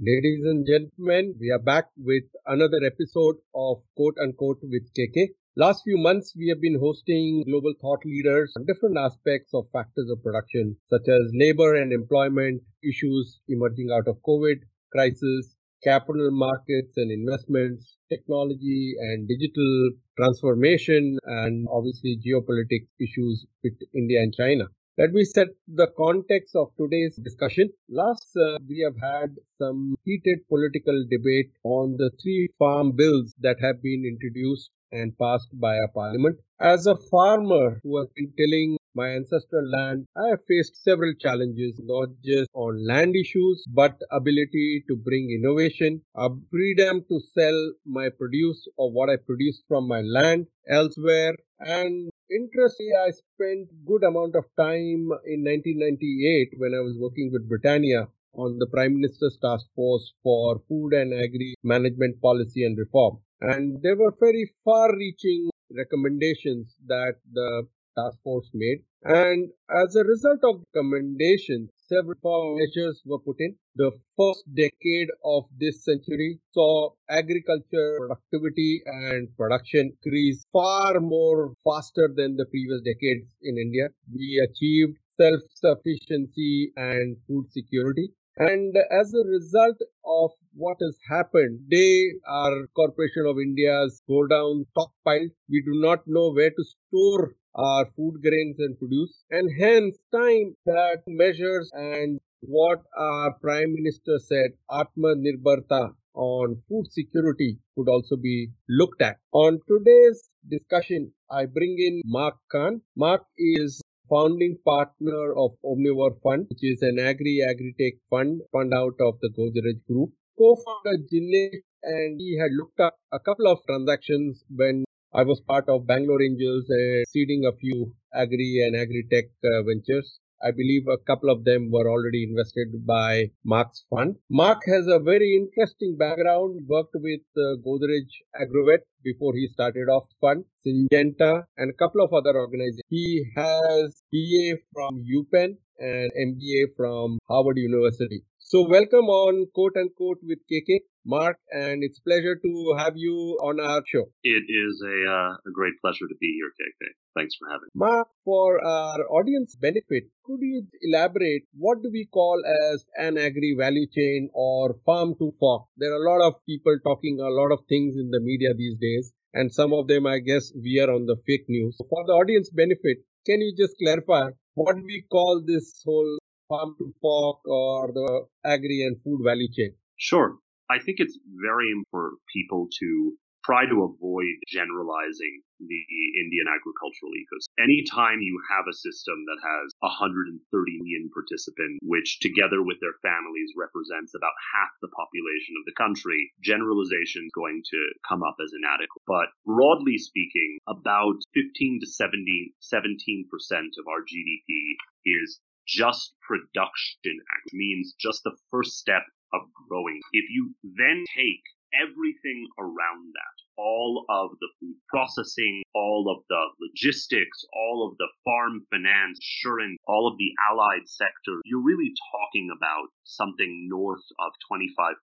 Ladies and gentlemen, we are back with another episode of Quote Unquote with KK. Last few months, we have been hosting global thought leaders on different aspects of factors of production, such as labor and employment issues emerging out of COVID crisis, capital markets and investments, technology and digital transformation, and obviously geopolitics issues with India and China. Let me set the context of today's discussion. Last, uh, we have had some heated political debate on the three farm bills that have been introduced and passed by our parliament. As a farmer who has been tilling my ancestral land, I have faced several challenges, not just on land issues, but ability to bring innovation, a freedom to sell my produce or what I produce from my land elsewhere, and interestingly, I spent good amount of time in 1998 when I was working with Britannia on the Prime Minister's Task Force for Food and Agri Management Policy and Reform. And there were very far reaching recommendations that the task force made. And as a result of the recommendations, several measures were put in. The first decade of this century saw agriculture productivity and production increase far more faster than the previous decades in India. We achieved self-sufficiency and food security. And as a result of what has happened, they our Corporation of India's godown stockpile. We do not know where to store our food grains and produce, and hence time that measures and what our Prime Minister said, Atma Nirbharta on food security could also be looked at. On today's discussion, I bring in Mark Kahn. Mark is founding partner of Omnivore Fund, which is an agri-agritech fund, fund out of the Godrej Group. Co-founder Jinesh and he had looked at a couple of transactions when I was part of Bangalore Angels, uh, seeding a few agri and agri-tech uh, ventures. I believe a couple of them were already invested by Mark's fund. Mark has a very interesting background, worked with uh, Godrej Agrovet before he started off fund, Syngenta, and a couple of other organizations. He has BA from UPenn and MBA from Harvard University. So welcome on quote unquote with KK, Mark, and it's pleasure to have you on our show. It is a, uh, a great pleasure to be here, KK. Thanks for having me. Mark, for our audience benefit, could you elaborate what do we call as an agri value chain or farm to fork? There are a lot of people talking a lot of things in the media these days, and some of them, I guess, we are on the fake news. For the audience benefit, can you just clarify what we call this whole farm to fork or the agri and food value chain? Sure. I think it's very important for people to try to avoid generalizing the Indian agricultural ecosystem. Anytime you have a system that has 130 million participants, which together with their families represents about half the population of the country, generalization is going to come up as inadequate. But broadly speaking, about 15 to 70, 17% of our GDP is just production which means just the first step of growing. If you then take everything around that, all of the food processing, all of the logistics, all of the farm finance, insurance, all of the allied sector, you're really talking about something north of 25%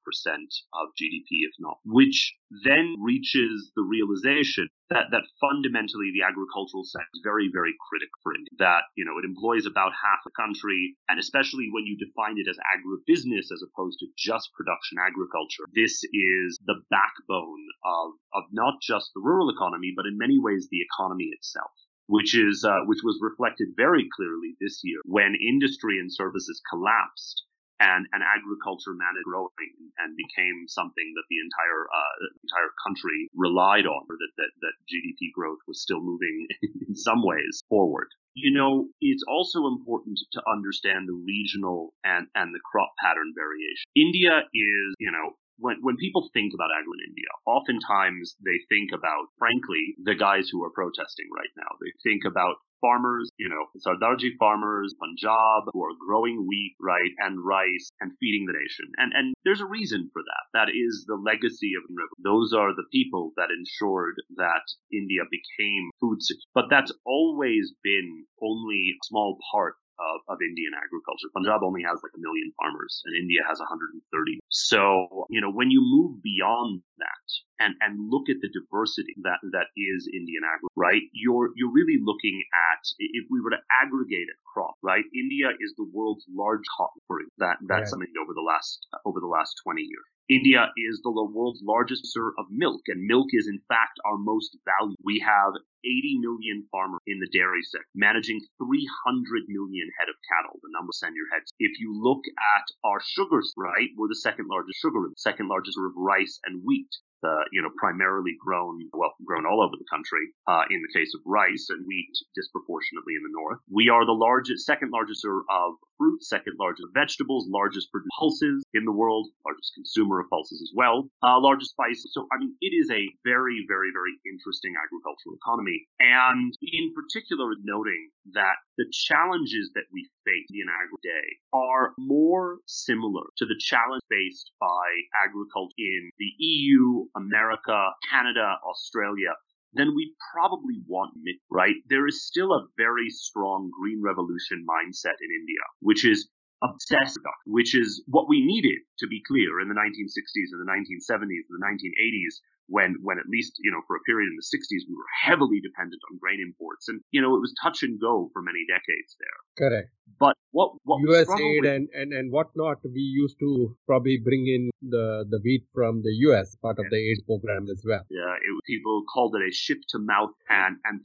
of GDP, if not, which then reaches the realization that, that fundamentally the agricultural sector is very, very critical for India. That, you know, it employs about half the country, and especially when you define it as agribusiness as opposed to just production agriculture, this is the backbone of, of not just the rural economy, but in many ways the economy itself. Which is uh, which was reflected very clearly this year when industry and services collapsed and, and agriculture managed growing and became something that the entire uh, entire country relied on, or that, that that GDP growth was still moving in some ways forward. You know, it's also important to understand the regional and, and the crop pattern variation. India is, you know, when when people think about agri in India, oftentimes they think about, frankly, the guys who are protesting right now. They think about farmers, you know, Sardarji farmers, Punjab, who are growing wheat, right, and rice and feeding the nation. And and there's a reason for that. That is the legacy of those are the people that ensured that India became food secure. But that's always been only a small part of, of Indian agriculture. Punjab only has like a million farmers and India has 130. So, you know, when you move beyond that and, and look at the diversity that, that is Indian agriculture, right? You're, you're really looking at, if we were to aggregate it crop, right? India is the world's largest cotton that, that's right. something over the last, over the last 20 years. India is the world's largest user of milk, and milk is in fact our most valuable. We have 80 million farmers in the dairy sector, managing 300 million head of cattle. The number send your heads. If you look at our sugars, right, we're the second largest sugar, second largest of rice and wheat uh, you know, primarily grown, well, grown all over the country, uh, in the case of rice and wheat disproportionately in the north. We are the largest, second largest of fruit, second largest vegetables, largest producer pulses in the world, largest consumer of pulses as well, uh, largest spices. So, I mean, it is a very, very, very interesting agricultural economy. And in particular, noting that the challenges that we face in agri day are more similar to the challenge faced by agriculture in the EU, America, Canada, Australia then we probably want right? There is still a very strong green revolution mindset in India, which is obsessed, which is what we needed to be clear in the 1960s and the 1970s and the 1980s when when at least you know for a period in the 60s we were heavily dependent on grain imports. And you know it was touch and go for many decades there. Correct. But what what USAID and, and and whatnot we used to probably bring in the the wheat from the us part of the aid program as well. Yeah it, people called it a ship to mouth and and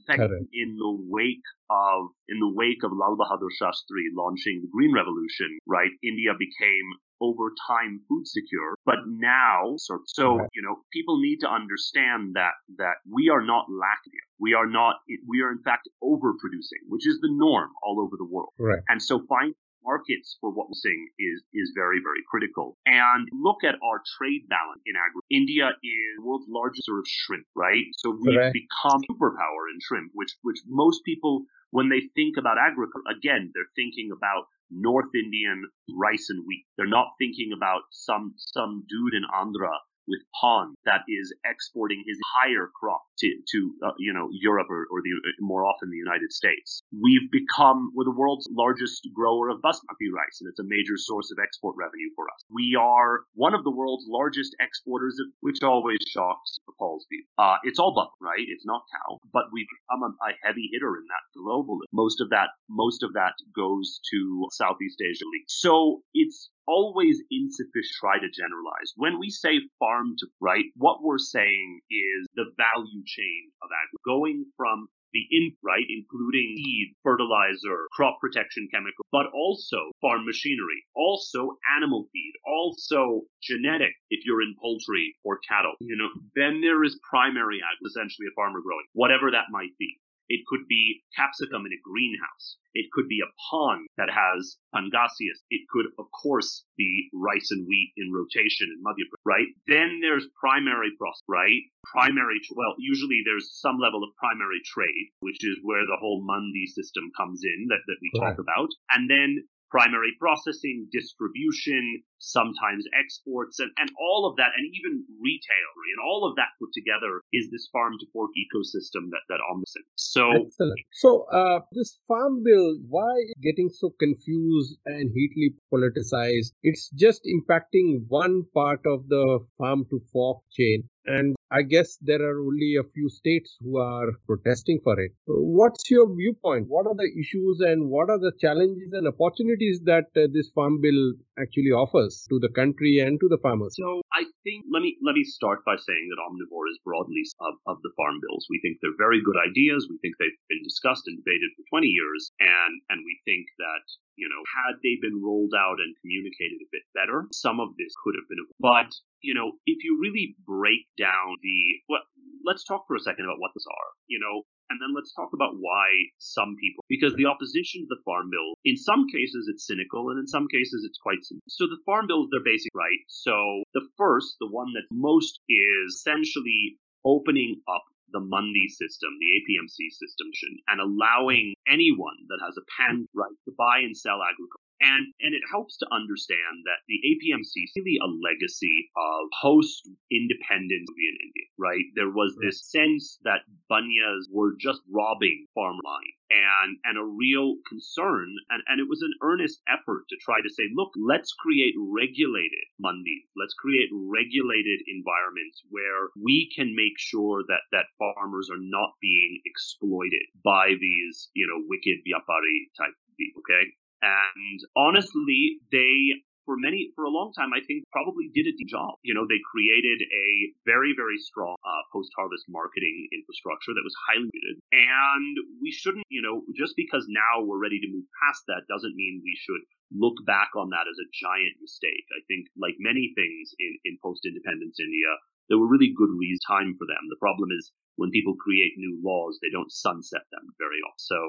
in the wake of in the wake of lal bahadur shastri launching the green revolution right india became over time food secure. But now, so, so you know, people need to understand that that we are not lacking. We are not. We are in fact overproducing, which is the norm all over the world. Right. And so, find markets for what we're seeing is is very very critical. And look at our trade balance in agri. India is the world's largest sort of shrimp, right? So we've Correct. become superpower in shrimp, which which most people when they think about agriculture, again, they're thinking about North Indian rice and wheat. They're not thinking about some some dude in Andhra with pond that is exporting his higher crop to, to uh, you know, Europe or, or the, more often the United States. We've become, we're the world's largest grower of basmati rice, and it's a major source of export revenue for us. We are one of the world's largest exporters of, which always shocks appalls people. Uh, it's all buck, right? It's not cow, but we've become a, a heavy hitter in that globally. Most of that, most of that goes to Southeast Asia. So it's always insufficient try to generalize. When we say farm to right, what we're saying is the value chain of agriculture going from the in right, including seed, fertilizer, crop protection chemical, but also farm machinery, also animal feed, also genetic if you're in poultry or cattle. You know, then there is primary ag, essentially a farmer growing, whatever that might be. It could be capsicum in a greenhouse. It could be a pond that has pangasius. It could, of course, be rice and wheat in rotation in Madhya Pradesh, right? Then there's primary process, right? Primary, well, usually there's some level of primary trade, which is where the whole Mandi system comes in that, that we right. talk about. And then primary processing, distribution, sometimes exports, and, and all of that, and even retail, and all of that put together is this farm to fork ecosystem that, that Omniscient. So, Excellent. so uh, this farm bill, why getting so confused and heatedly politicized? It's just impacting one part of the farm to fork chain. And I guess there are only a few states who are protesting for it. What's your viewpoint? What are the issues and what are the challenges and opportunities that uh, this farm bill actually offers to the country and to the farmers? So I think let me let me start by saying that omnivore is broadly of, of the farm bills. We think they're very good ideas. We think they've been discussed and debated for 20 years, and and we think that you know had they been rolled out and communicated a bit better, some of this could have been. But you know, if you really break down the well, let's talk for a second about what these are. You know, and then let's talk about why some people, because the opposition to the Farm Bill, in some cases it's cynical, and in some cases it's quite simple. So the Farm Bill is their basic right. So the first, the one that's most is essentially opening up the Mandi system, the APMC system, and allowing anyone that has a pen right to buy and sell agriculture And, and it helps to understand that the APMC is really a legacy of post independence in India, right? There was this sense that bunyas were just robbing farmland and and a real concern and, and it was an earnest effort to try to say look let's create regulated mandis let's create regulated environments where we can make sure that that farmers are not being exploited by these you know wicked vyapari type people okay and honestly they for many for a long time i think probably did a job. You know they created a very very strong uh, post harvest marketing infrastructure that was highly rated. And we shouldn't you know just because now we're ready to move past that doesn't mean we should look back on that as a giant mistake. I think like many things in, in post independence india there were really good reasons time for them. The problem is when people create new laws they don't sunset them very often. So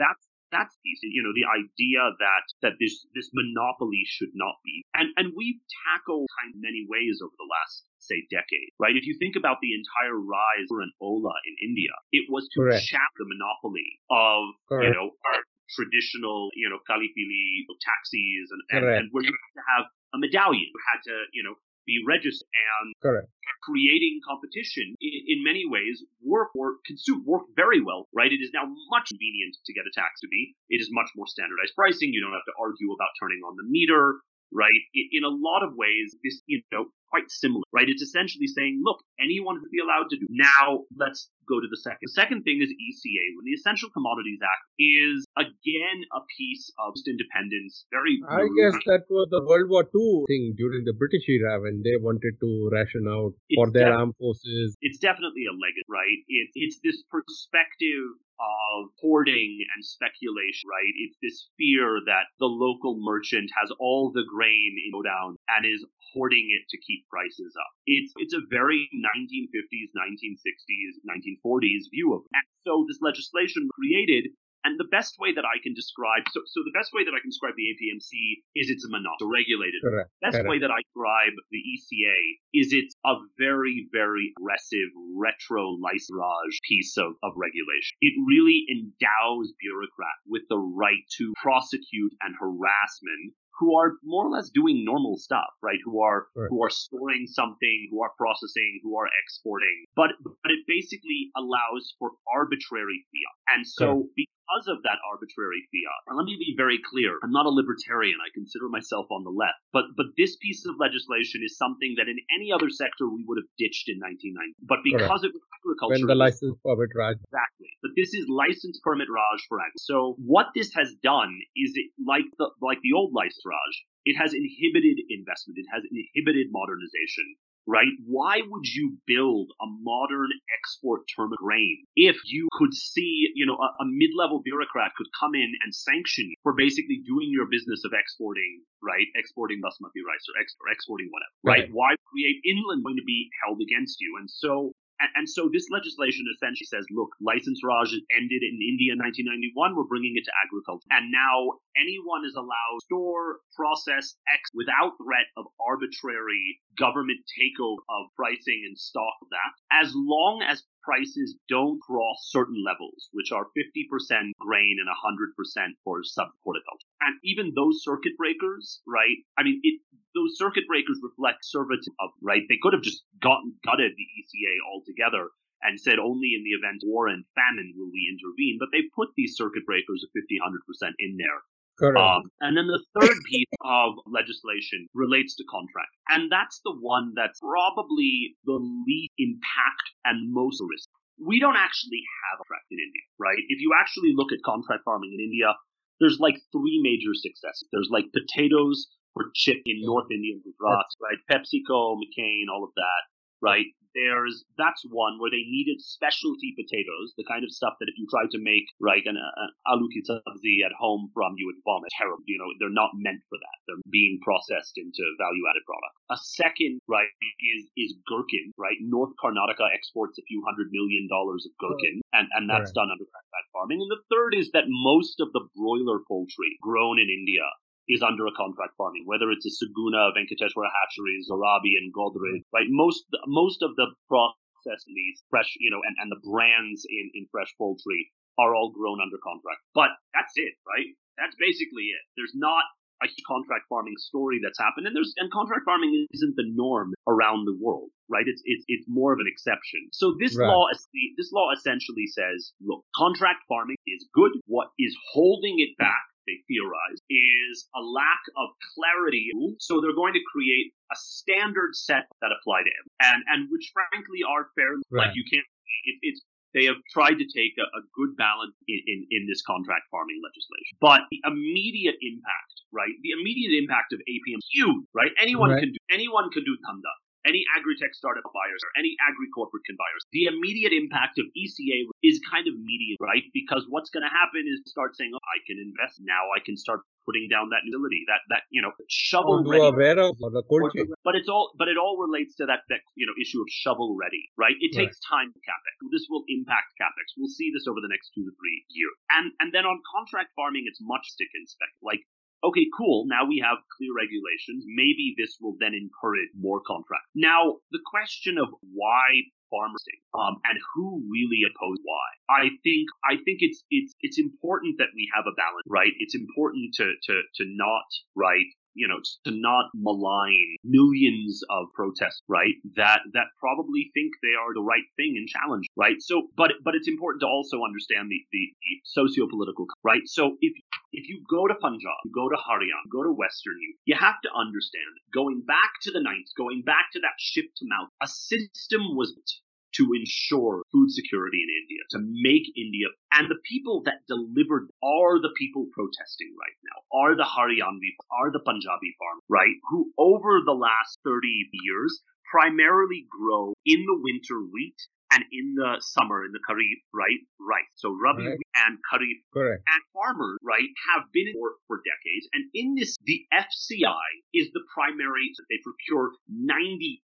that's that's decent. You know, the idea that that this this monopoly should not be, and and we've tackled kind of many ways over the last say decade, right? If you think about the entire rise of an Ola in India, it was to Correct. the monopoly of Correct. you know our traditional you know Kalipili taxis and and, and where you have to have a medallion, you had to you know be registered and Correct. creating competition in, in, many ways work or consume work very well, right? It is now much convenient to get a tax to be. It is much more standardized pricing. You don't have to argue about turning on the meter right? In a lot of ways, this, you know, quite similar, right? It's essentially saying, look, anyone would be allowed to do. Now, let's go to the second. The second thing is ECA. The Essential Commodities Act is again a piece of independence. Very. I guess that was the World War II thing during the British era when they wanted to ration out it's for their def- armed forces. It's definitely a legacy, right? It, it's this perspective of hoarding and speculation, right? It's this fear that the local merchant has all the grain in down and is hoarding it to keep prices up. It's it's a very 1950s, 1960s, 1940s view of it. And so this legislation created and the best way that I can describe, so, so the best way that I can describe the APMC is it's a monopoly, regulated. Correct. Best Correct. way that I describe the ECA is it's a very, very aggressive retro licensage piece of, of regulation. It really endows bureaucrats with the right to prosecute and harassment who are more or less doing normal stuff, right? Who are right. who are storing something, who are processing, who are exporting. But but it basically allows for arbitrary fiat. And so because of that arbitrary fiat, and let me be very clear, I'm not a libertarian. I consider myself on the left. But but this piece of legislation is something that in any other sector we would have ditched in 1990. But because Correct. it was agriculture, when the license permit Raj. Exactly. But this is license permit Raj for agriculture. So what this has done is it like the like the old license Raj, it has inhibited investment. It has inhibited modernization right? Why would you build a modern export terminal grain if you could see, you know, a, a mid-level bureaucrat could come in and sanction you for basically doing your business of exporting, right? Exporting basmati rice or, ex- or exporting whatever, right? right? Why create inland going to be held against you? And so and, so this legislation essentially says, look, license Raj ended in India in 1991. We're bringing it to agriculture. And now anyone is allowed to store, process, X without threat of arbitrary government takeover of pricing and stock of that, as long as prices don't cross certain levels, which are 50% grain and 100% for sub horticulture. And even those circuit breakers, right? I mean, it, those circuit breakers reflect conservative, right? They could have just gotten gutted the ECA altogether and said only in the event of war and famine will we intervene. But they put these circuit breakers of 50, 100% in there um, and then the third piece of legislation relates to contract. And that's the one that's probably the least impact and most risk. We don't actually have a contract in India, right? If you actually look at contract farming in India, there's like three major successes. There's like potatoes for chip in North India, Gujarat, right? PepsiCo, McCain, all of that, right? There's that's one where they needed specialty potatoes, the kind of stuff that if you try to make right an, an aloo ki sabzi at home from, you would vomit. Terrible. You know, they're not meant for that. They're being processed into value-added product. A second right is is gherkin. Right, North Karnataka exports a few hundred million dollars of gherkin, oh. and and that's right. done under contract farming. And the third is that most of the broiler poultry grown in India is under a contract farming, whether it's a Suguna, Venkateshwara hatcheries, Zorabi, and Godrej, right? Most, most of the processed meats, fresh, you know, and, and the brands in, in fresh poultry are all grown under contract. But that's it, right? That's basically it. There's not a contract farming story that's happened, and there's and contract farming isn't the norm around the world, right? It's it's it's more of an exception. So this right. law this law essentially says, look, contract farming is good. What is holding it back they theorize, is a lack of clarity. So they're going to create a standard set that apply to him, and and which frankly are fair. Right. Like you can't. It, it's they have tried to take a, a good balance in, in, in, this contract farming legislation. But the immediate impact, right? The immediate impact of APM is huge, right? Anyone right. can do anyone can do Tanda any agri-tech startup buyers or any agri-corporate can buyers. The immediate impact of ECA is kind of immediate, right? Because what's going to happen is start saying, oh, I can invest now. I can start putting down that utility, that that you know shovel ready. But it's all but it all relates to that that you know issue of shovel ready, right? It takes right. time to capex. This will impact capex. We'll see this over the next two to three years. And and then on contract farming, it's much stick and spec. Like okay, cool. Now we have clear regulations. Maybe this will then encourage more contracts. Now, the question of why farmers um, and who really oppose why. I think I think it's it's it's important that we have a balance, right? It's important to to to not right you know, to not malign millions of protests, right? That that probably think they are the right thing and challenge, right? So, but but it's important to also understand the the, the socio-political, right? So if if you go to Punjab, you go to Haryana, go to Western, you you have to understand going back to the ninth, going back to that shift to mouth, a system was to ensure food security in India, to make India, and the people that delivered are the people protesting right now, are the Haryanvi, are the Punjabi farmers, right? Who over the last 30 years primarily grow in the winter wheat and in the summer, in the Kharif, right, rice. So Rabi right. and Kharif Correct. and farmers, right, have been in work for decades. And in this, the FCI is the primary that they procure 98,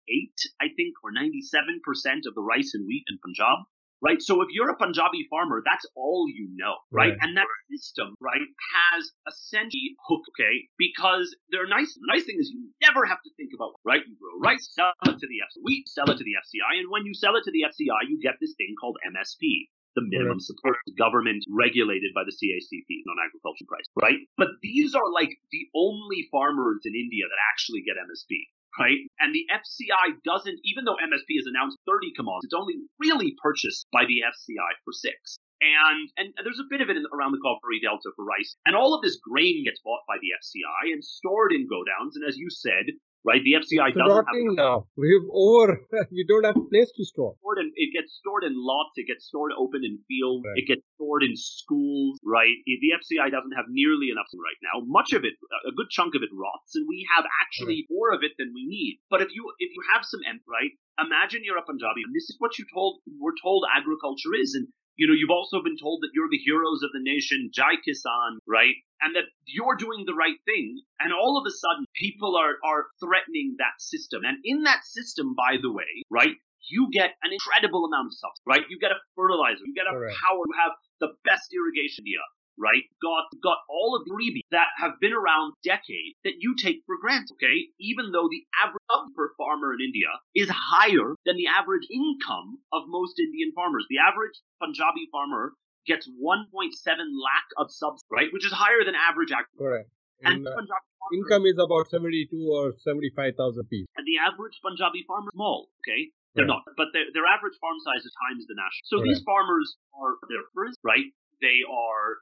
I think, or 97% of the rice and wheat in Punjab right? So if you're a Punjabi farmer, that's all you know, right? right? And that system, right, has essentially hook, okay? Because they're nice. The nice thing is you never have to think about, right? You grow rice, sell it to the FCI, wheat, sell it to the FCI, and when you sell it to the FCI, you get this thing called MSP. The minimum support government regulated by the CACP non agriculture price, right? But these are like the only farmers in India that actually get MSP right? And the FCI doesn't, even though MSP has announced 30 commodities, it's only really purchased by the FCI for six. And, and there's a bit of it in, around the Cauvery Delta for rice. And all of this grain gets bought by the FCI and stored in godowns. And as you said, right? The FCI it's doesn't have now. We've over. We don't have place to store. Stored in, it gets stored in lots. It gets stored open in fields. Right. It gets stored in schools, right? The FCI doesn't have nearly enough right now. Much of it, a good chunk of it, rots, and we have actually right. more of it than we need. But if you if you have some empty, right? Imagine you're a Punjabi, and this is what you told we're told agriculture is, and you know, you've also been told that you're the heroes of the nation, Jai Kisan, right? And that you're doing the right thing. And all of a sudden, people are, are threatening that system. And in that system, by the way, right, you get an incredible amount of substance, right? You get a fertilizer, you get a power, you have the best irrigation here right? Got got all of the freebies that have been around decades that you take for granted, okay? Even though the average per farmer in India is higher than the average income of most Indian farmers. The average Punjabi farmer gets 1.7 lakh of subs, right? Which is higher than average Correct. And, and uh, income is about 72 or 75,000 rupees. And the average Punjabi farmer is small, okay? They're right. not, but their, their average farm size is times the national. So these farmers are their first, right? They are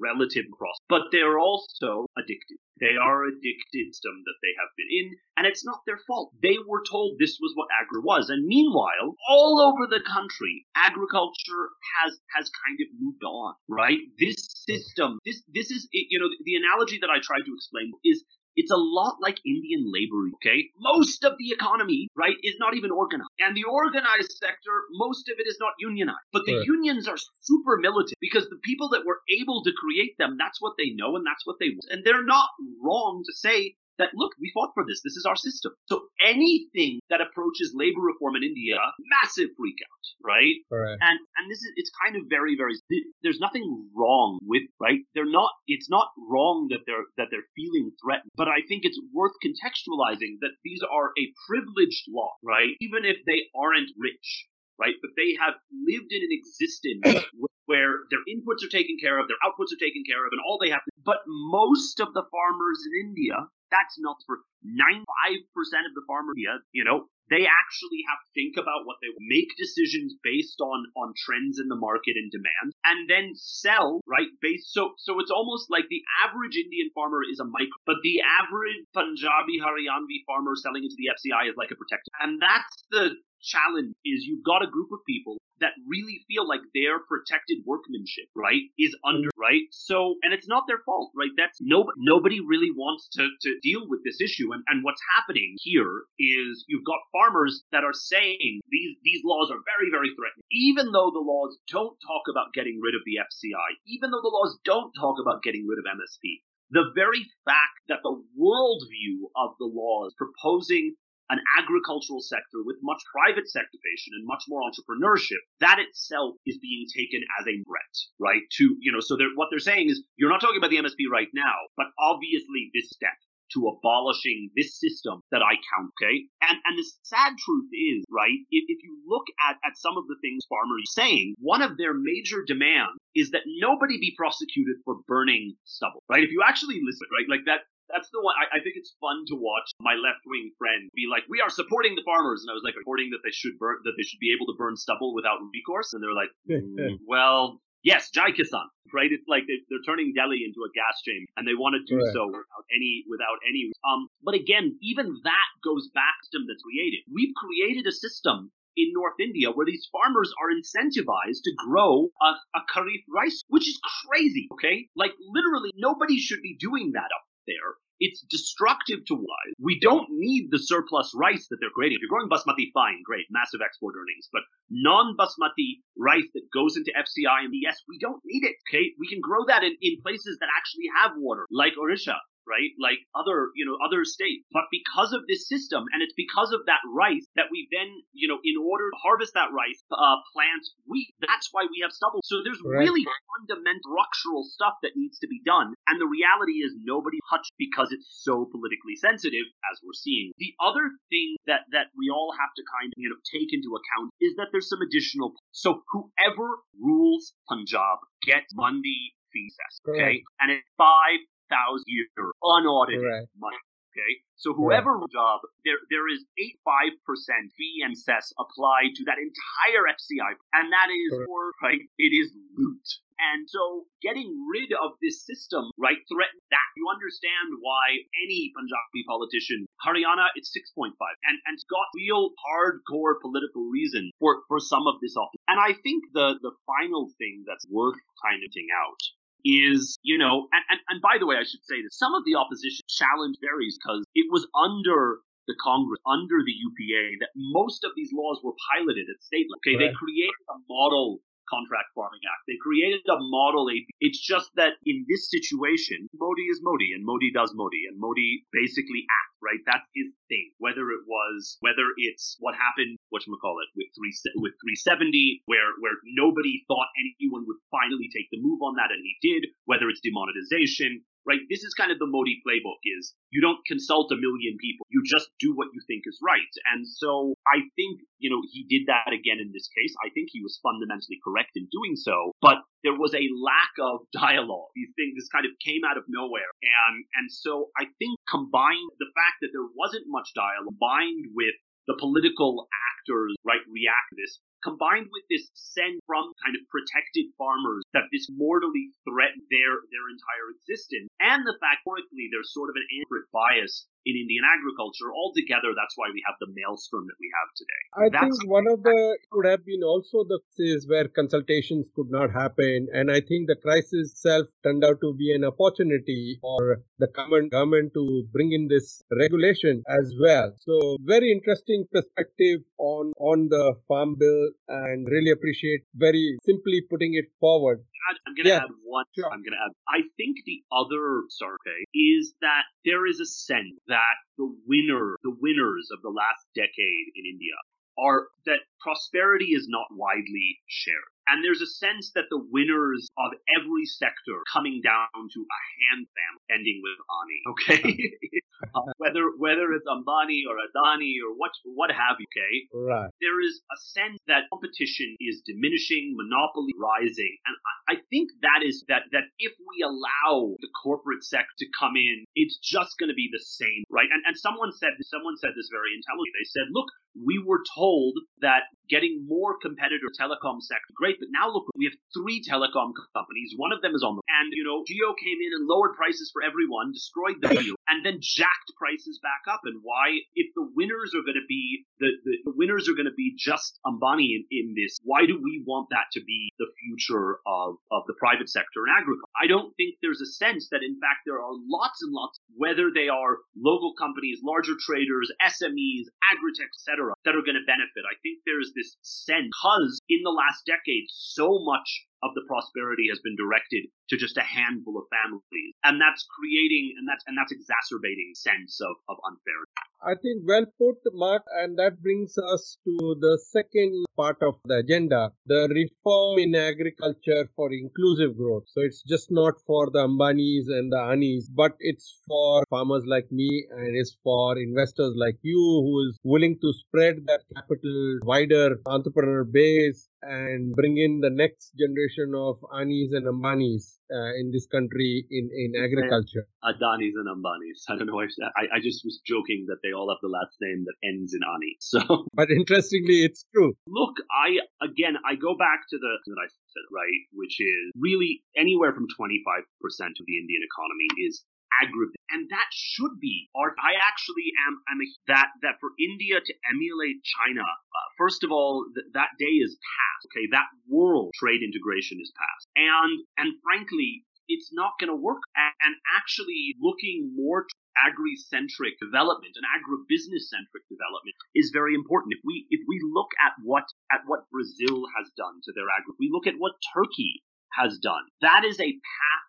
relative cross, but they're also addicted. They are addicted to them that they have been in, and it's not their fault. They were told this was what agri was, and meanwhile, all over the country, agriculture has has kind of moved on. Right? This system, this this is you know the analogy that I tried to explain is it's a lot like Indian labor, okay? Most of the economy, right, is not even organized. And the organized sector, most of it is not unionized. But the right. unions are super militant because the people that were able to create them, that's what they know and that's what they want. And they're not wrong to say that look, we fought for this. This is our system. So anything that approaches labor reform in India, massive freakout, right? right? And and this is it's kind of very very. There's nothing wrong with right. They're not. It's not wrong that they're that they're feeling threatened. But I think it's worth contextualizing that these are a privileged lot, right? Even if they aren't rich, right? But they have lived in an existence where their inputs are taken care of, their outputs are taken care of, and all they have to But most of the farmers in India, that's not for 95% of the farmer. you know, they actually have to think about what they make decisions based on on trends in the market and demand and then sell right based so so it's almost like the average indian farmer is a micro but the average punjabi haryanvi farmer selling into the fci is like a protector and that's the challenge is you've got a group of people that really feel like their protected workmanship, right, is under, right? So, and it's not their fault, right? That's no, nobody really wants to, to deal with this issue. And, and what's happening here is you've got farmers that are saying these, these laws are very, very threatening. Even though the laws don't talk about getting rid of the FCI, even though the laws don't talk about getting rid of MSP, the very fact that the worldview of the laws proposing an agricultural sector with much private sectorization and much more entrepreneurship, that itself is being taken as a threat, right? To, you know, so they're, what they're saying is, you're not talking about the MSP right now, but obviously this step to abolishing this system that I count, okay? And and the sad truth is, right, if, if you look at, at some of the things farmers are saying, one of their major demands is that nobody be prosecuted for burning stubble, right? If you actually listen, right, like that that's the one. I, I, think it's fun to watch my left wing friend be like, "We are supporting the farmers," and I was like, "Reporting that they should burn, that they should be able to burn stubble without recourse," and they're like, mm, "Well, yes, Jai Kisan." Right? It's like they, are turning Delhi into a gas chamber, and they want to do right. so without any, without any. Um, but again, even that goes back to them that's created. We've created a system in North India where these farmers are incentivized to grow a, a kharif rice, which is crazy, okay? Like literally nobody should be doing that up there. It's destructive to wise. We don't need the surplus rice that they're creating. If you're growing basmati, fine, great, massive export earnings. But non-basmati rice that goes into FCI and yes, we don't need it. Okay, we can grow that in, in places that actually have water, like Orissa right? Like other, you know, other states. But because of this system, and it's because of that rice that we then, you know, in order to harvest that rice, uh, plant wheat. That's why we have stubble. So there's really fundamental structural stuff that needs to be done. And the reality is nobody touched because it's so politically sensitive, as we're seeing. The other thing that, that we all have to kind of, you know, take into account is that there's some additional. So whoever rules Punjab gets Mandi fees, okay? And it's five thousand year unaudited money. Okay, so whoever right. job there, there is eight five percent fee and cess applied to that entire FCI, and that is for right. It is loot. And so getting rid of this system, right, threatens that. You understand why any Punjabi politician, Haryana, it's 6.5. And, and it's got real hardcore political reason for, for some of this office. And I think the, the final thing that's worth kind of out is, you know, and, and, and by the way, I should say that some of the opposition challenge varies because it was under the Congress, under the UPA, that most of these laws were piloted at state level. Okay, right. they created a model Contract Farming Act. They created a model AP. It's just that in this situation, Modi is Modi and Modi does Modi and Modi basically acts, right? That's his thing. Whether it was, whether it's what happened, what you call it, with three, with 370, where, where nobody thought anyone would finally take the move on that and he did, whether it's demonetization, right? This is kind of the Modi playbook is you don't consult a million people. You just do what you think is right. And so I think, you know, he did that again in this case. I think he was fundamentally correct in doing so, but there was a lack of dialogue. These things this kind of came out of nowhere. And, and so I think combined the fact that there wasn't much dialogue combined with the political actors, right, react this combined with this sense from kind of protected farmers that this mortally threatened their their entire existence, and the fact historically there's sort of an anti bias in Indian agriculture. Altogether, that's why we have the maelstrom that we have today. I that's think one of the could have been also the cases where consultations could not happen, and I think the crisis itself turned out to be an opportunity for the government, government to bring in this regulation as well. So, very interesting perspective on on the farm bill, and really appreciate very simply putting it forward I'm going to yeah, add one. Sure. I'm going to add. I think the other survey is that there is a sense that the winner, the winners of the last decade in India are that prosperity is not widely shared. And there's a sense that the winners of every sector coming down to a hand family ending with Ani, okay? uh, whether whether it's Ambani or Adani or what what have you. Okay, right. There is a sense that competition is diminishing, monopoly rising, and I, I think that is that that if we allow the corporate sector to come in, it's just going to be the same, right? And and someone said someone said this very intelligently. They said, look, we were told that getting more competitor telecom sector. Great but now look we have three telecom companies. One of them is on the and you know Jio came in and lowered prices for everyone destroyed the deal and then jacked prices back up. And why if the winners are going to be the, the, winners are going to be just Ambani in, in this why do we want that to be the future of, of the private sector and agriculture I don't think there's a sense that in fact there are lots and lots whether they are local companies larger traders SMEs agritech etc that are going to benefit. I think there's this sense because in the last decade, so much of the prosperity has been directed to just a handful of families. And that's creating and that's and that's exacerbating sense of, of unfairness. I think well put, Mark, and that brings us to the second part of the agenda, the reform in agriculture for inclusive growth. So it's just not for the Ambanis and the Anis, but it's for farmers like me and it's for investors like you who is willing to spread that capital wider entrepreneur base and bring in the next generation of Anis and Ambanis uh, in this country in, in agriculture. Adanis and Ambanis. I don't know. I, I just was joking that they all have the last name that ends in Ani. So, but interestingly, it's true. Look, I again, I go back to the that I said right, which is really anywhere from 25% of the Indian economy is agribusiness. And that should be art. I actually am, I'm a, that, that for India to emulate China, uh, first of all, th- that day is past. Okay. That world trade integration is past. And, and frankly, it's not going to work. And, actually looking more agri-centric development and agribusiness-centric development is very important. If we if we look at what at what Brazil has done to their agri, we look at what Turkey has done. That is a path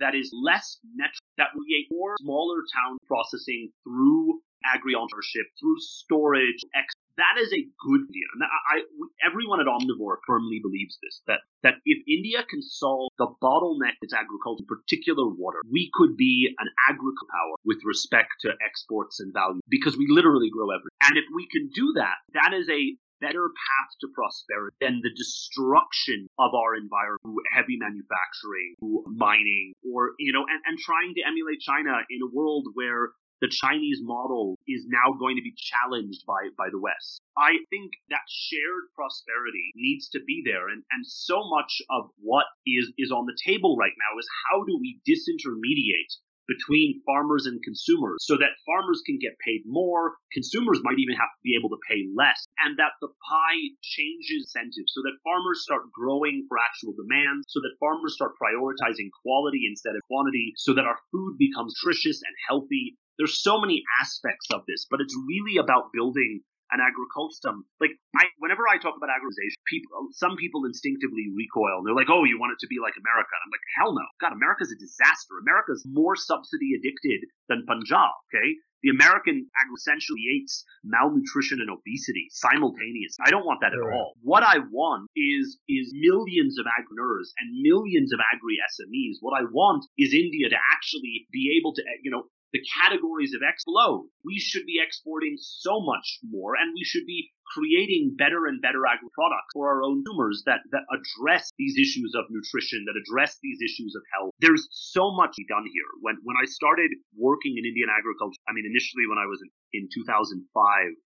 that is less net that we create more smaller town processing through agri-entrepreneurship, through storage, ex- that is a good idea. And I, I, everyone at Omnivore firmly believes this, that, that if India can solve the bottleneck its agriculture, in particular water, we could be an agriculture power with respect to exports and value because we literally grow everything. And if we can do that, that is a better path to prosperity than the destruction of our environment through heavy manufacturing, through mining, or, you know, and, and trying to emulate China in a world where the Chinese model is now going to be challenged by, by the West. I think that shared prosperity needs to be there. And, and so much of what is, is on the table right now is how do we disintermediate between farmers and consumers so that farmers can get paid more, consumers might even have to be able to pay less, and that the pie changes incentives so that farmers start growing for actual demand, so that farmers start prioritizing quality instead of quantity, so that our food becomes nutritious and healthy. There's so many aspects of this, but it's really about building an agriculture like I whenever I talk about agriculturization, people some people instinctively recoil and they're like, Oh, you want it to be like America. And I'm like, hell no. God, America's a disaster. America's more subsidy addicted than Punjab, okay? The American agri essentially eats malnutrition and obesity simultaneously. I don't want that at all. What I want is is millions of agrineurs and millions of agri SMEs. What I want is India to actually be able to, eh, you know, the categories of explode. We should be exporting so much more and we should be creating better and better agri products for our own consumers that, that address these issues of nutrition, that address these issues of health. There's so much done here. When, when I started working in Indian agriculture, I mean, initially when I was in, in 2005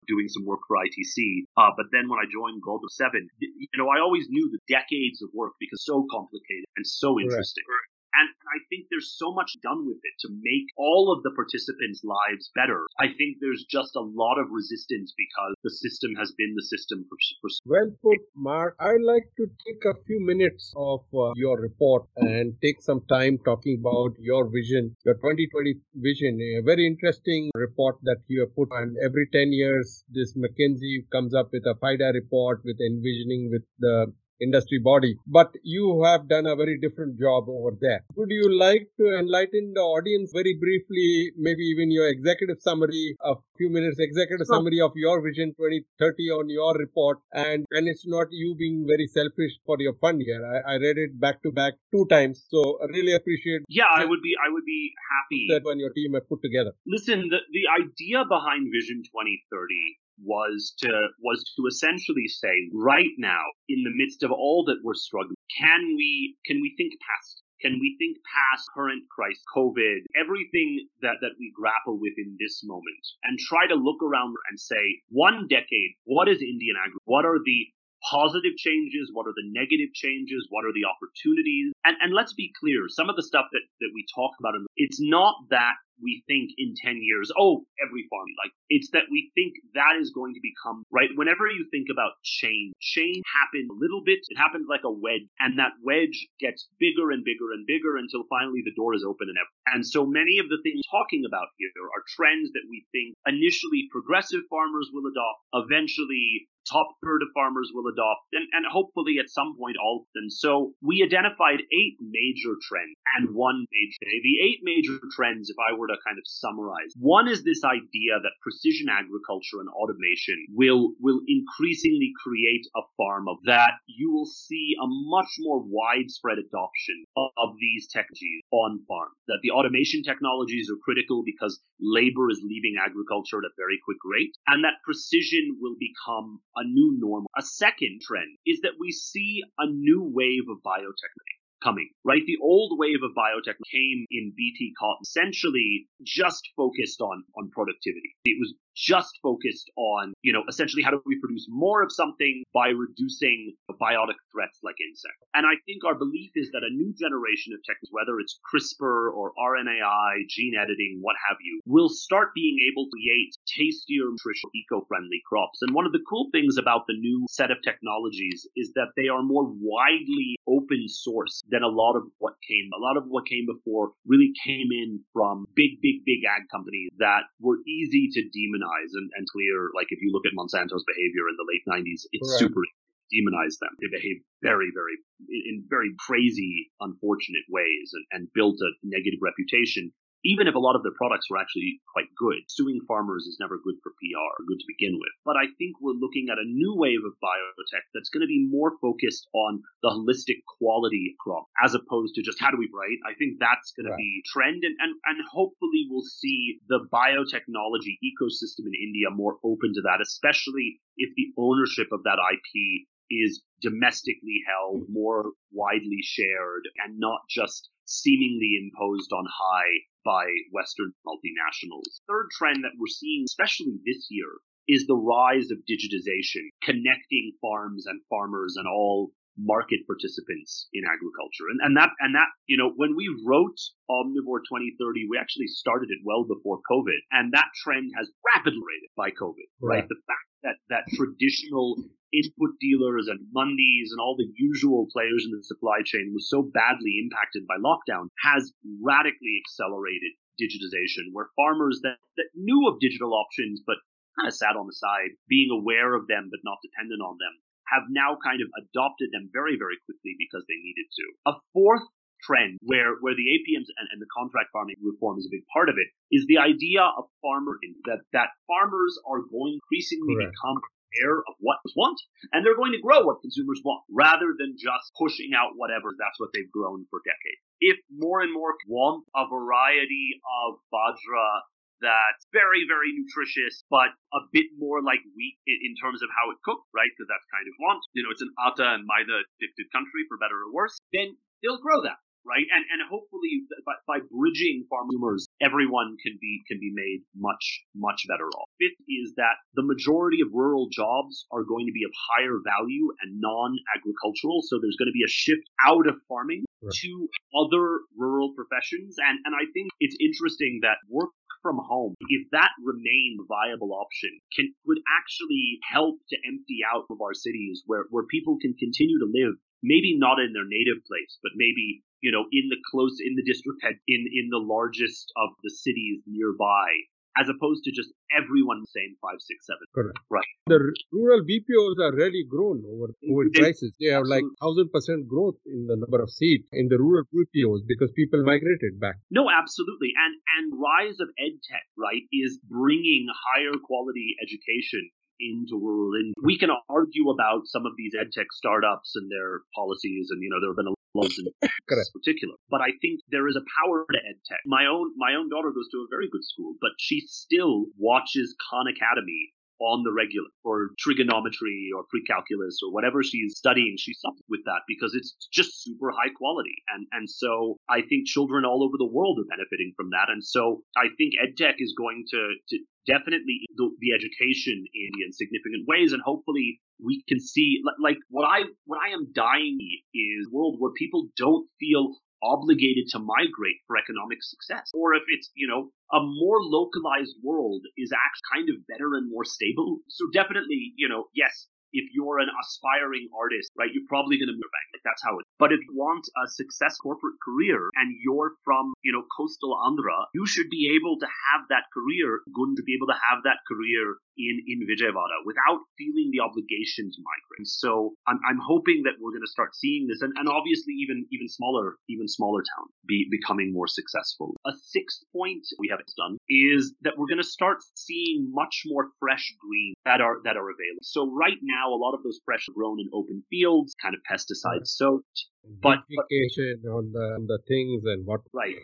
doing some work for ITC, uh, but then when I joined Global 7, you know, I always knew the decades of work because so complicated and so interesting. Right. And I think there's so much done with it to make all of the participants' lives better. I think there's just a lot of resistance because the system has been the system for. for well put, Mark. I'd like to take a few minutes of uh, your report and take some time talking about your vision, your 2020 vision. A very interesting report that you have put. And every 10 years, this McKinsey comes up with a FIDA report with envisioning with the industry body. But you have done a very different job over there. Would you like to enlighten the audience very briefly, maybe even your executive summary, a few minutes executive summary of your Vision 2030 on your report? And, and it's not you being very selfish for your fund here. I, I read it back to back two times. So I really appreciate. Yeah, I would be, I would be happy. That when your team have put together. Listen, the, the idea behind Vision 2030 was to was to essentially say right now in the midst of all that we're struggling can we can we think past can we think past current crisis covid everything that that we grapple with in this moment and try to look around and say one decade what is indian agri what are the positive changes? What are the negative changes? What are the opportunities? And, and let's be clear, some of the stuff that, that we talk about, it's not that we think in 10 years, oh, every farm, like it's that we think that is going to become, right? Whenever you think about change, change happens a little bit. It happens like a wedge and that wedge gets bigger and bigger and bigger until finally the door is open and ever. And so many of the things talking about here are trends that we think initially progressive farmers will adopt, eventually top third of farmers will adopt, and, and hopefully at some point all. And so we identified eight major trends and one major. The eight major trends, if I were to kind of summarize, one is this idea that precision agriculture and automation will will increasingly create a farm of that. You will see a much more widespread adoption of, of these technologies on farm. That the automation technologies are critical because labor is leaving agriculture at a very quick rate, and that precision will become a new normal. A second trend is that we see a new wave of biotechnology coming, right? The old wave of biotech came in BT cotton, essentially just focused on, on productivity. It was just focused on, you know, essentially how do we produce more of something by reducing biotic threats like insects. And I think our belief is that a new generation of techniques, whether it's CRISPR or RNAi, gene editing, what have you, will start being able to create tastier, nutritional, eco-friendly crops. And one of the cool things about the new set of technologies is that they are more widely open source than a lot of what came. A lot of what came before really came in from big, big, big ag companies that were easy to demonize demonize and, and clear. Like if you look at Monsanto's behavior in the late 90s, it's right. super demonize them. They behave very, very, in very crazy, unfortunate ways and, and built a negative reputation even if a lot of their products were actually quite good. Suing farmers is never good for PR, good to begin with. But I think we're looking at a new wave of biotech that's going to be more focused on the holistic quality crop as opposed to just how do we write. I think that's going right. to be trend and, and, and hopefully we'll see the biotechnology ecosystem in India more open to that, especially if the ownership of that IP is domestically held, more widely shared, and not just seemingly imposed on high by Western multinationals. Third trend that we're seeing, especially this year, is the rise of digitization, connecting farms and farmers and all market participants in agriculture. And, and that, and that, you know, when we wrote Omnivore 2030, we actually started it well before COVID. And that trend has rapidly rated by COVID, right? right? The fact that, that traditional input dealers and mandis and all the usual players in the supply chain was so badly impacted by lockdown has radically accelerated digitization where farmers that, that knew of digital options but kind of sat on the side, being aware of them but not dependent on them, have now kind of adopted them very, very quickly because they needed to. A fourth trend where, where the APMs and, and the contract farming reform is a big part of it is the idea of farmer that, that farmers are going increasingly Correct. become aware of what consumers want, and they're going to grow what consumers want, rather than just pushing out whatever. That's what they've grown for decades. If more and more want a variety of bajra that's very, very nutritious, but a bit more like wheat in, terms of how it's cooked, right? Because that's kind of want. You know, it's an atta and maida addicted country, for better or worse. Then they'll grow that right? And and hopefully by, by bridging farmers, everyone can be can be made much much better off. Fifth is that the majority of rural jobs are going to be of higher value and non-agricultural, so there's going to be a shift out of farming right. to other rural professions, and and I think it's interesting that work from home, if that remained a viable option, can would actually help to empty out of our cities where, where people can continue to live, maybe not in their native place, but maybe you know, in the close, in the district head, in, in the largest of the cities nearby as opposed to just everyone saying five, six, seven. Correct. Right. The rural BPOs are really grown over COVID They- crisis. They have like thousand percent growth in the number of seats in the rural BPOs because people migrated back. No, absolutely. And and rise of edtech, right, is bringing higher quality education into rural India. We can argue about some of these edtech startups and their policies, and you know there have been a lot in particular. But I think there is a power to edtech. My own my own daughter goes to a very good school, but she still watches Khan Academy on the regular for trigonometry or pre-calculus or whatever she's studying. She's up with that because it's just super high quality. And and so i think children all over the world are benefiting from that. And so i think edtech is going to to definitely the, the education in, in significant ways and hopefully we can see like what i what i am dying is a world where people don't feel obligated to migrate for economic success. Or if it's, you know, a more localized world is actually kind of better and more stable. So definitely, you know, yes, if you're an aspiring artist, right, you're probably going to move back. Like that's how it. But if you want a success corporate career and you're from, you know, coastal Andhra, you should be able to have that career, going to be able to have that career in in Vijayawada without feeling the obligation to migrate. And So I'm I'm hoping that we're going to start seeing this, and, and obviously even even smaller even smaller towns be becoming more successful. A sixth point we haven't done is that we're going to start seeing much more fresh green that are that are available. So right now, a lot of those fresh grown in open fields, kind of pesticide soaked. But- but- on the on the things and what Right,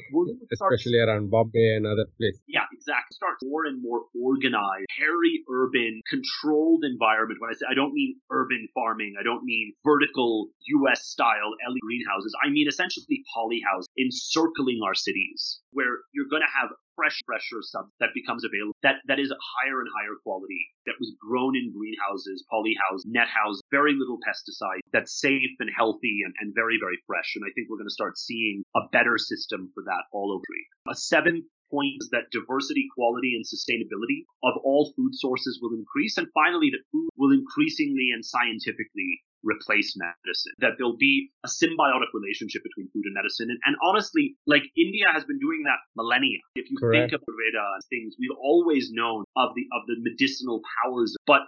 start especially around Bombay and other places. Yeah, exactly. Start more and more organized, peri-urban, controlled environment. When I say I don't mean urban farming, I don't mean vertical U.S. style LED greenhouses. I mean essentially polyhouse encircling our cities, where you're going to have fresh, fresher stuff that becomes available that that is higher and higher quality, that was grown in greenhouses, polyhouse, net house, very little pesticide, that's safe and healthy and, and very, very fresh. And I think we're going to start seeing a better system for that all over. A seventh point is that diversity, quality, and sustainability of all food sources will increase. And finally, that food will increasingly and scientifically replace medicine. That there'll be a symbiotic relationship between food and medicine. And, and honestly, like India has been doing that millennia. If you Correct. think of Ayurveda and things, we've always known of the of the medicinal powers. But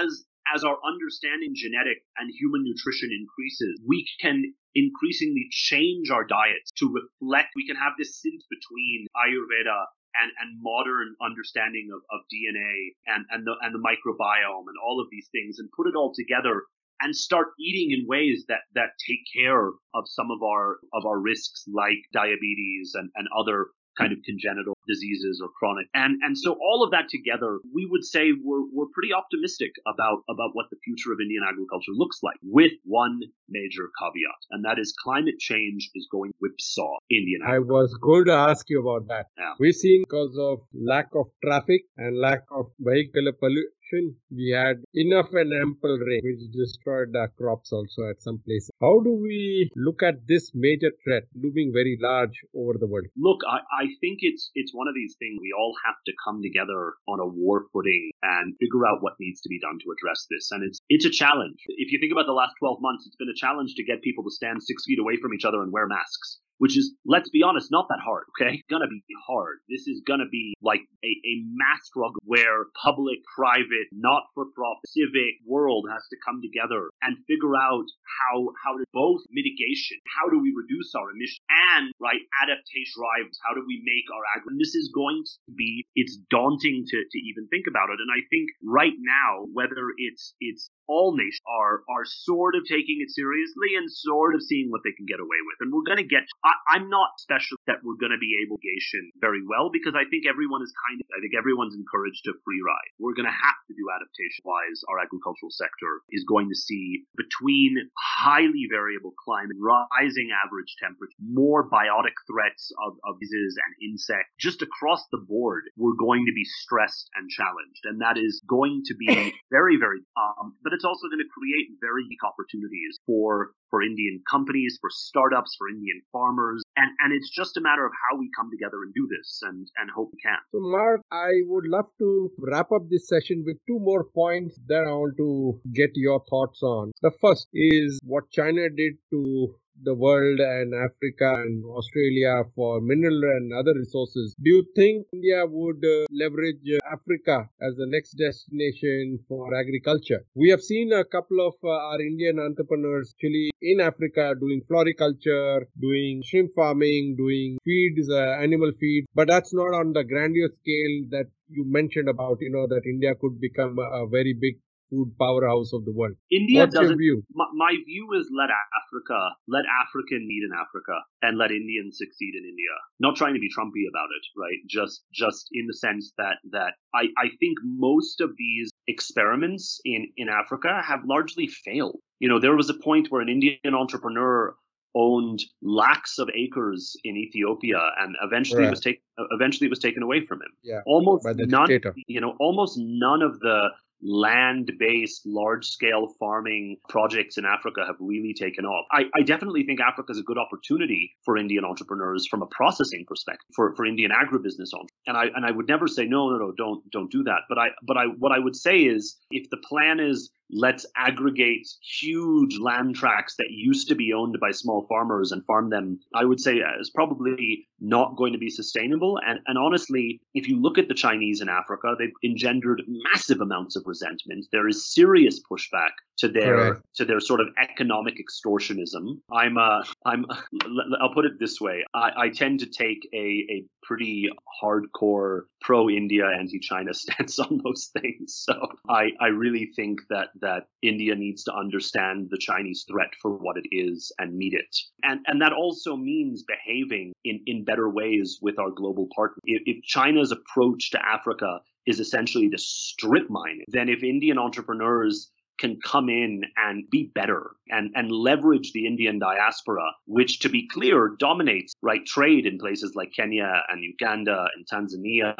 as as our understanding genetic and human nutrition increases, we can increasingly change our diets to reflect. We can have this synth between Ayurveda and, and modern understanding of, of DNA and, and the and the microbiome and all of these things and put it all together and start eating in ways that, that take care of some of our of our risks like diabetes and, and other kind of congenital diseases or chronic and and so all of that together we would say we're we're pretty optimistic about about what the future of Indian agriculture looks like with one major caveat and that is climate change is going whipsaw Indian I was going to ask you about that. Yeah. We're seeing because of lack of traffic and lack of vehicular pollution, we had enough and ample rain, which destroyed our crops also at some places. How do we look at this major threat looming very large over the world? Look, I, I think it's it's one of these things we all have to come together on a war footing and figure out what needs to be done to address this. And it's it's a challenge. If you think about the last 12 months, it's been a challenge to get people to stand six feet away from each other and wear masks. Which is, let's be honest, not that hard, okay? It's Gonna be hard. This is gonna be like a, a mass struggle where public, private, not for profit, civic world has to come together and figure out how, how to both mitigation, how do we reduce our emissions and, right, adaptation drives, how do we make our agri, and this is going to be, it's daunting to, to even think about it. And I think right now, whether it's, it's all nations are, are sort of taking it seriously and sort of seeing what they can get away with. And we're gonna get, I, I'm not special that we're gonna be able to engage very well because I think everyone is kind of, I think everyone's encouraged to free ride. We're gonna have to do adaptation wise. Our agricultural sector is going to see between highly variable climate, rising average temperature, more biotic threats of, of diseases and insects, just across the board, we're going to be stressed and challenged. And that is going to be very, very, um, but it's also going to create very unique opportunities for, for Indian companies, for startups, for Indian farmers. And, and it's just a matter of how we come together and do this and, and hope we can. So, Mark, I would love to wrap up this session with two more points that I want to get your thoughts on. The first is what China did to the world and Africa and Australia for mineral and other resources. Do you think India would uh, leverage uh, Africa as the next destination for agriculture? We have seen a couple of uh, our Indian entrepreneurs actually in Africa doing floriculture, doing shrimp farming, doing feeds, uh, animal feed, but that's not on the grandiose scale that you mentioned about, you know, that India could become a, a very big food powerhouse of the world. India What's doesn't. your view? My, my view is let Africa, let Africa lead in Africa, and let Indians succeed in India. Not trying to be Trumpy about it, right? Just, just in the sense that that I, I think most of these experiments in in Africa have largely failed. You know, there was a point where an Indian entrepreneur owned lakhs of acres in Ethiopia, and eventually it was taken. Eventually, it was taken away from him. Yeah, almost by the none. dictator. You know, almost none of the land-based, large-scale farming projects in Africa have really taken off. I, I definitely think Africa is a good opportunity for Indian entrepreneurs from a processing perspective, for, for Indian agribusiness owners. And I and I would never say no, no, no, don't don't do that. But I but I what I would say is if the plan is let's aggregate huge land tracts that used to be owned by small farmers and farm them, I would say is probably not going to be sustainable. And, and honestly, if you look at the Chinese in Africa, they've engendered massive amounts of resentment. There is serious pushback to their Correct. to their sort of economic extortionism. I'm uh, I'm I'll put it this way. I, I tend to take a, a pretty hardcore pro-India, anti-China stance on most things. So I, I really think that that India needs to understand the Chinese threat for what it is and meet it. And and that also means behaving in, in better ways with our global partners. If, if China's approach to Africa is essentially to strip mining, then if Indian entrepreneurs can come in and be better and, and leverage the Indian diaspora, which to be clear dominates right trade in places like Kenya and Uganda and Tanzania,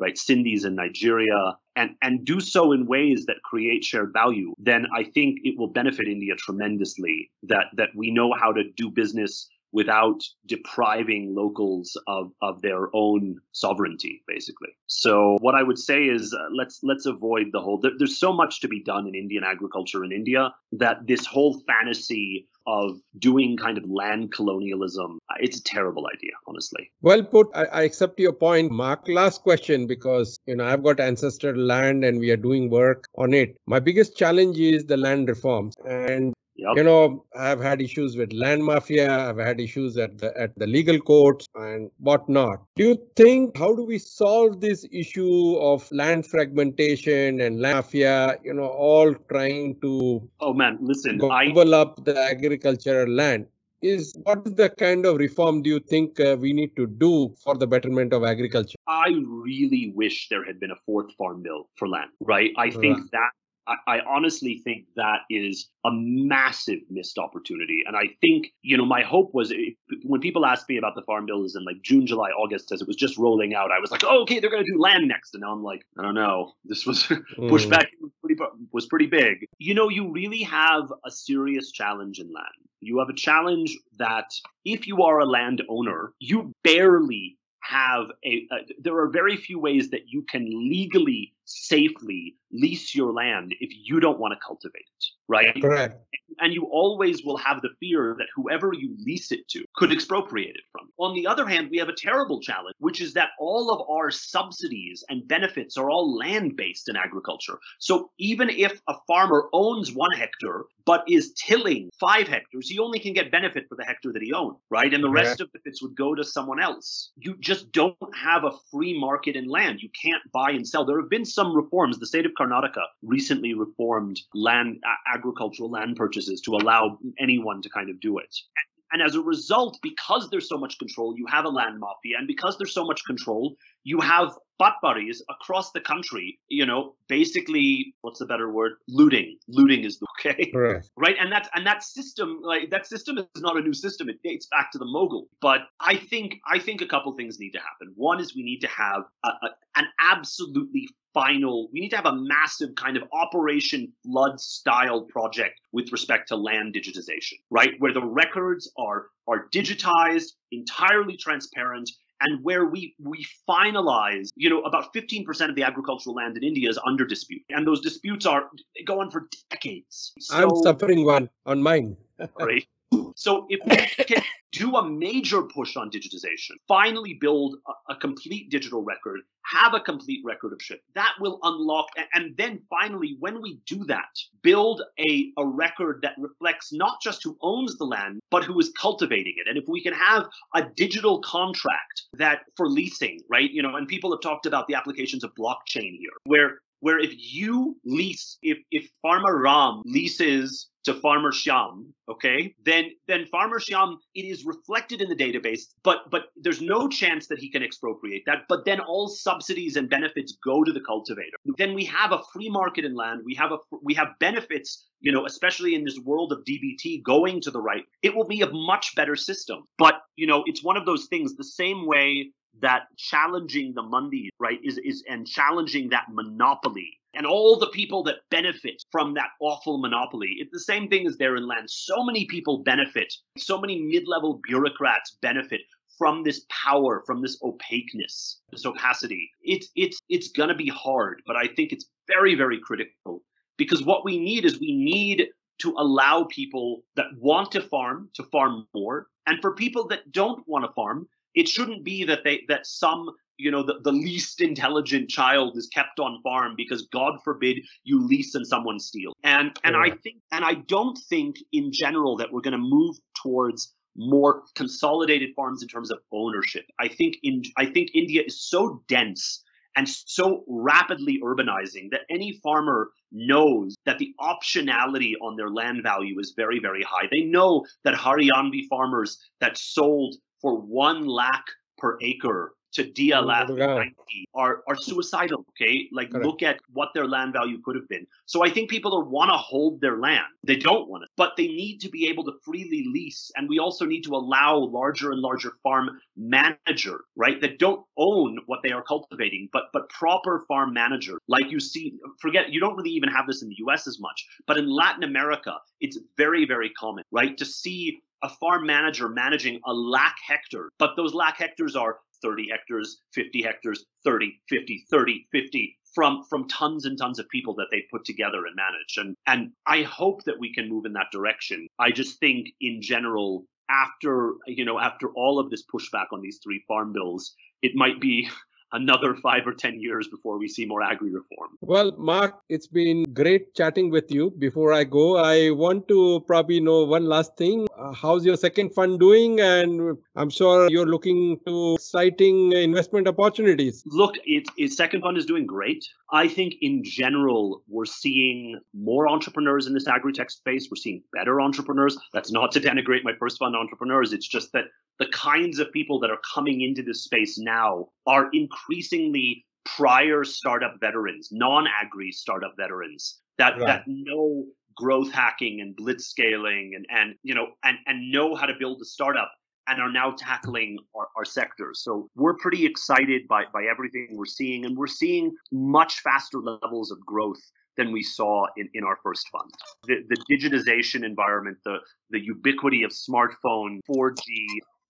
right, Sindhis in Nigeria, and, and do so in ways that create shared value, then I think it will benefit India tremendously that that we know how to do business without depriving locals of, of their own sovereignty basically. So what i would say is uh, let's let's avoid the whole there, there's so much to be done in indian agriculture in india that this whole fantasy of doing kind of land colonialism uh, it's a terrible idea honestly Well put. I, I accept your point, Mark. Last question because you know I've got ancestral land and we are doing work on it. My biggest challenge is the land reforms, and Yep. you know I've had issues with land mafia. I've had issues at the at the legal courts and whatnot. Do you think how do we solve this issue of land fragmentation and land mafia? You know, all trying to oh man listen i gobble up the agricultural land is what is the kind of reform do you think uh, we need to do for the betterment of agriculture I really wish there had been a fourth farm bill for land, right? I think Right. that, I, I honestly think that is a massive missed opportunity. And I think, you know, my hope was if, when people asked me about the farm bills in like June, July, August, as it was just rolling out, I was like, oh, okay, they're going to do land next. And now I'm like, I don't know. This was pushback was pretty, was pretty big. You know, you really have a serious challenge in land. You have a challenge that if you are a landowner, you barely have a, uh, there are very few ways that you can legally safely lease your land if you don't want to cultivate it right correct and you always will have the fear that whoever you lease it to could expropriate it from. you. On the other hand, we have a terrible challenge, which is that all of our subsidies and benefits are all land based in agriculture. So even if a farmer owns one hectare but is tilling five hectares, he only can get benefit for the hectare that he owns, right? And the rest of the benefits would go to someone else. You just don't have a free market in land. You can't buy and sell. There have been some reforms. The state of Karnataka recently reformed land agricultural land purchases to allow anyone to kind of do it. And as a result, because there's so much control, you have a land mafia, and because there's so much control, you have patwaris across the country. You know, basically, what's the better word? Looting. Looting is the okay correct right and that's and that system like that system is not a new system it dates back to the Mughal but i think i think a couple things need to happen one is we need to have a, a, an absolutely final we need to have a massive kind of operation flood style project with respect to land digitization right where the records are are digitized entirely transparent and where we we finalize, you know, about 15% of the agricultural land in India is under dispute, and those disputes are they go on for decades. i'm suffering one on mine right? So, so if we can do a major push on digitization, finally build a, a, complete digital record, have a complete record of shit, that will unlock. And, and then finally, when we do that, build a, a record that reflects not just who owns the land, but who is cultivating it. And if we can have a digital contract that for leasing, right? You know, and people have talked about the applications of blockchain here, where where if you lease, if if Farmer Ram leases to Farmer Shyam, okay, then then Farmer Shyam, it is reflected in the database, but but there's no chance that he can expropriate that. But then all subsidies and benefits go to the cultivator. Then we have a free market in land. We have a we have benefits, you know, especially in this world of DBT going to the right. It will be a much better system. But you know, it's one of those things. The same way that challenging the mandi, right, is is and challenging that monopoly and all the people that benefit from that awful monopoly. It's the same thing as there in land. So many people benefit, so many mid-level bureaucrats benefit from this power, from this opaqueness, this opacity. It's it's it's gonna be hard, but I think it's very, very critical because what we need is we need to allow people that want to farm to farm more. And for people that don't want to farm, it shouldn't be that they that some you know the, the least intelligent child is kept on farm because god forbid you lease and someone steals and and yeah. i think and i don't think in general that we're going to move towards more consolidated farms in terms of ownership i think in i think india is so dense and so rapidly urbanizing that any farmer knows that the optionality on their land value is very, very high. They know that Haryanvi farmers that sold for one lakh per acre to DLF oh, are, are suicidal. Okay. Like Correct. look at what their land value could have been. So I think people want to hold their land. They don't want it, but they need to be able to freely lease. And we also need to allow larger and larger farm manager, right? That don't own what they are cultivating, but, but proper farm manager. Like you see, forget, you don't really even have this in the US as much, but in Latin America, it's very, very common, right? To see a farm manager managing a lakh hectare, but those lakh hectares are 30 hectares, 50 hectares, 30, 50, 30, 50 from from tons and tons of people that they put together and manage. And and I hope that we can move in that direction. I just think in general after you know after all of this pushback on these three farm bills, it might be another five or 10 years before we see more agri reform. Well, Mark, it's been great chatting with you. Before I go, I want to probably know one last thing. Uh, how's your second fund doing? And I'm sure you're looking to exciting investment opportunities. Look, its, its second fund is doing great. I think in general, we're seeing more entrepreneurs in this agri tech space. We're seeing better entrepreneurs. That's not to denigrate my first fund entrepreneurs. It's just that the kinds of people that are coming into this space now are increasingly prior startup veterans, non-agri startup veterans that right. that know growth hacking and blitz scaling and and you know and and know how to build a startup and are now tackling our, our sectors. So we're pretty excited by by everything we're seeing, and we're seeing much faster levels of growth than we saw in, in our first fund. The, the digitization environment, the the ubiquity of smartphone, 4G,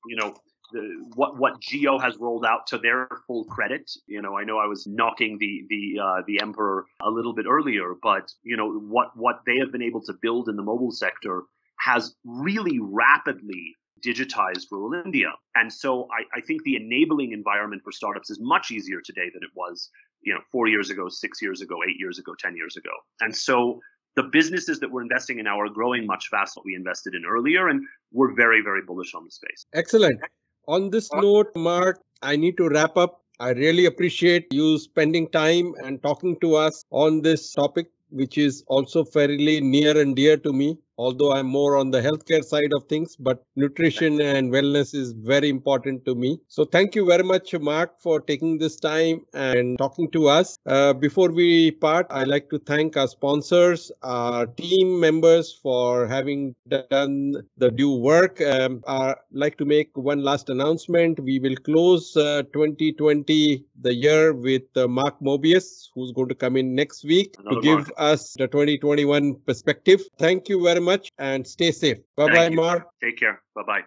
you know, the, what what Jio has rolled out to their full credit. You know, I know I was knocking the the uh, the emperor a little bit earlier, but you know what what they have been able to build in the mobile sector has really rapidly digitized rural India. And so I, I think the enabling environment for startups is much easier today than it was, you know, four years ago, six years ago, eight years ago, ten years ago. And so the businesses that we're investing in now are growing much faster than we invested in earlier, and we're very, very bullish on the space. Excellent. On this note, Mark, I need to wrap up. I really appreciate you spending time and talking to us on this topic, which is also fairly near and dear to me although I'm more on the healthcare side of things, but nutrition and wellness is very important to me. So thank you very much, Mark, for taking this time and talking to us. Uh, before we part, I'd like to thank our sponsors, our team members for having done the due work. Um, I'd like to make one last announcement. We will close uh, 2020 the year with uh, Mark Mobius, who's going to come in next week Another to give Mark. us the 2021 perspective. Thank you very much and stay safe. Bye bye, Mark. Take care. Bye bye.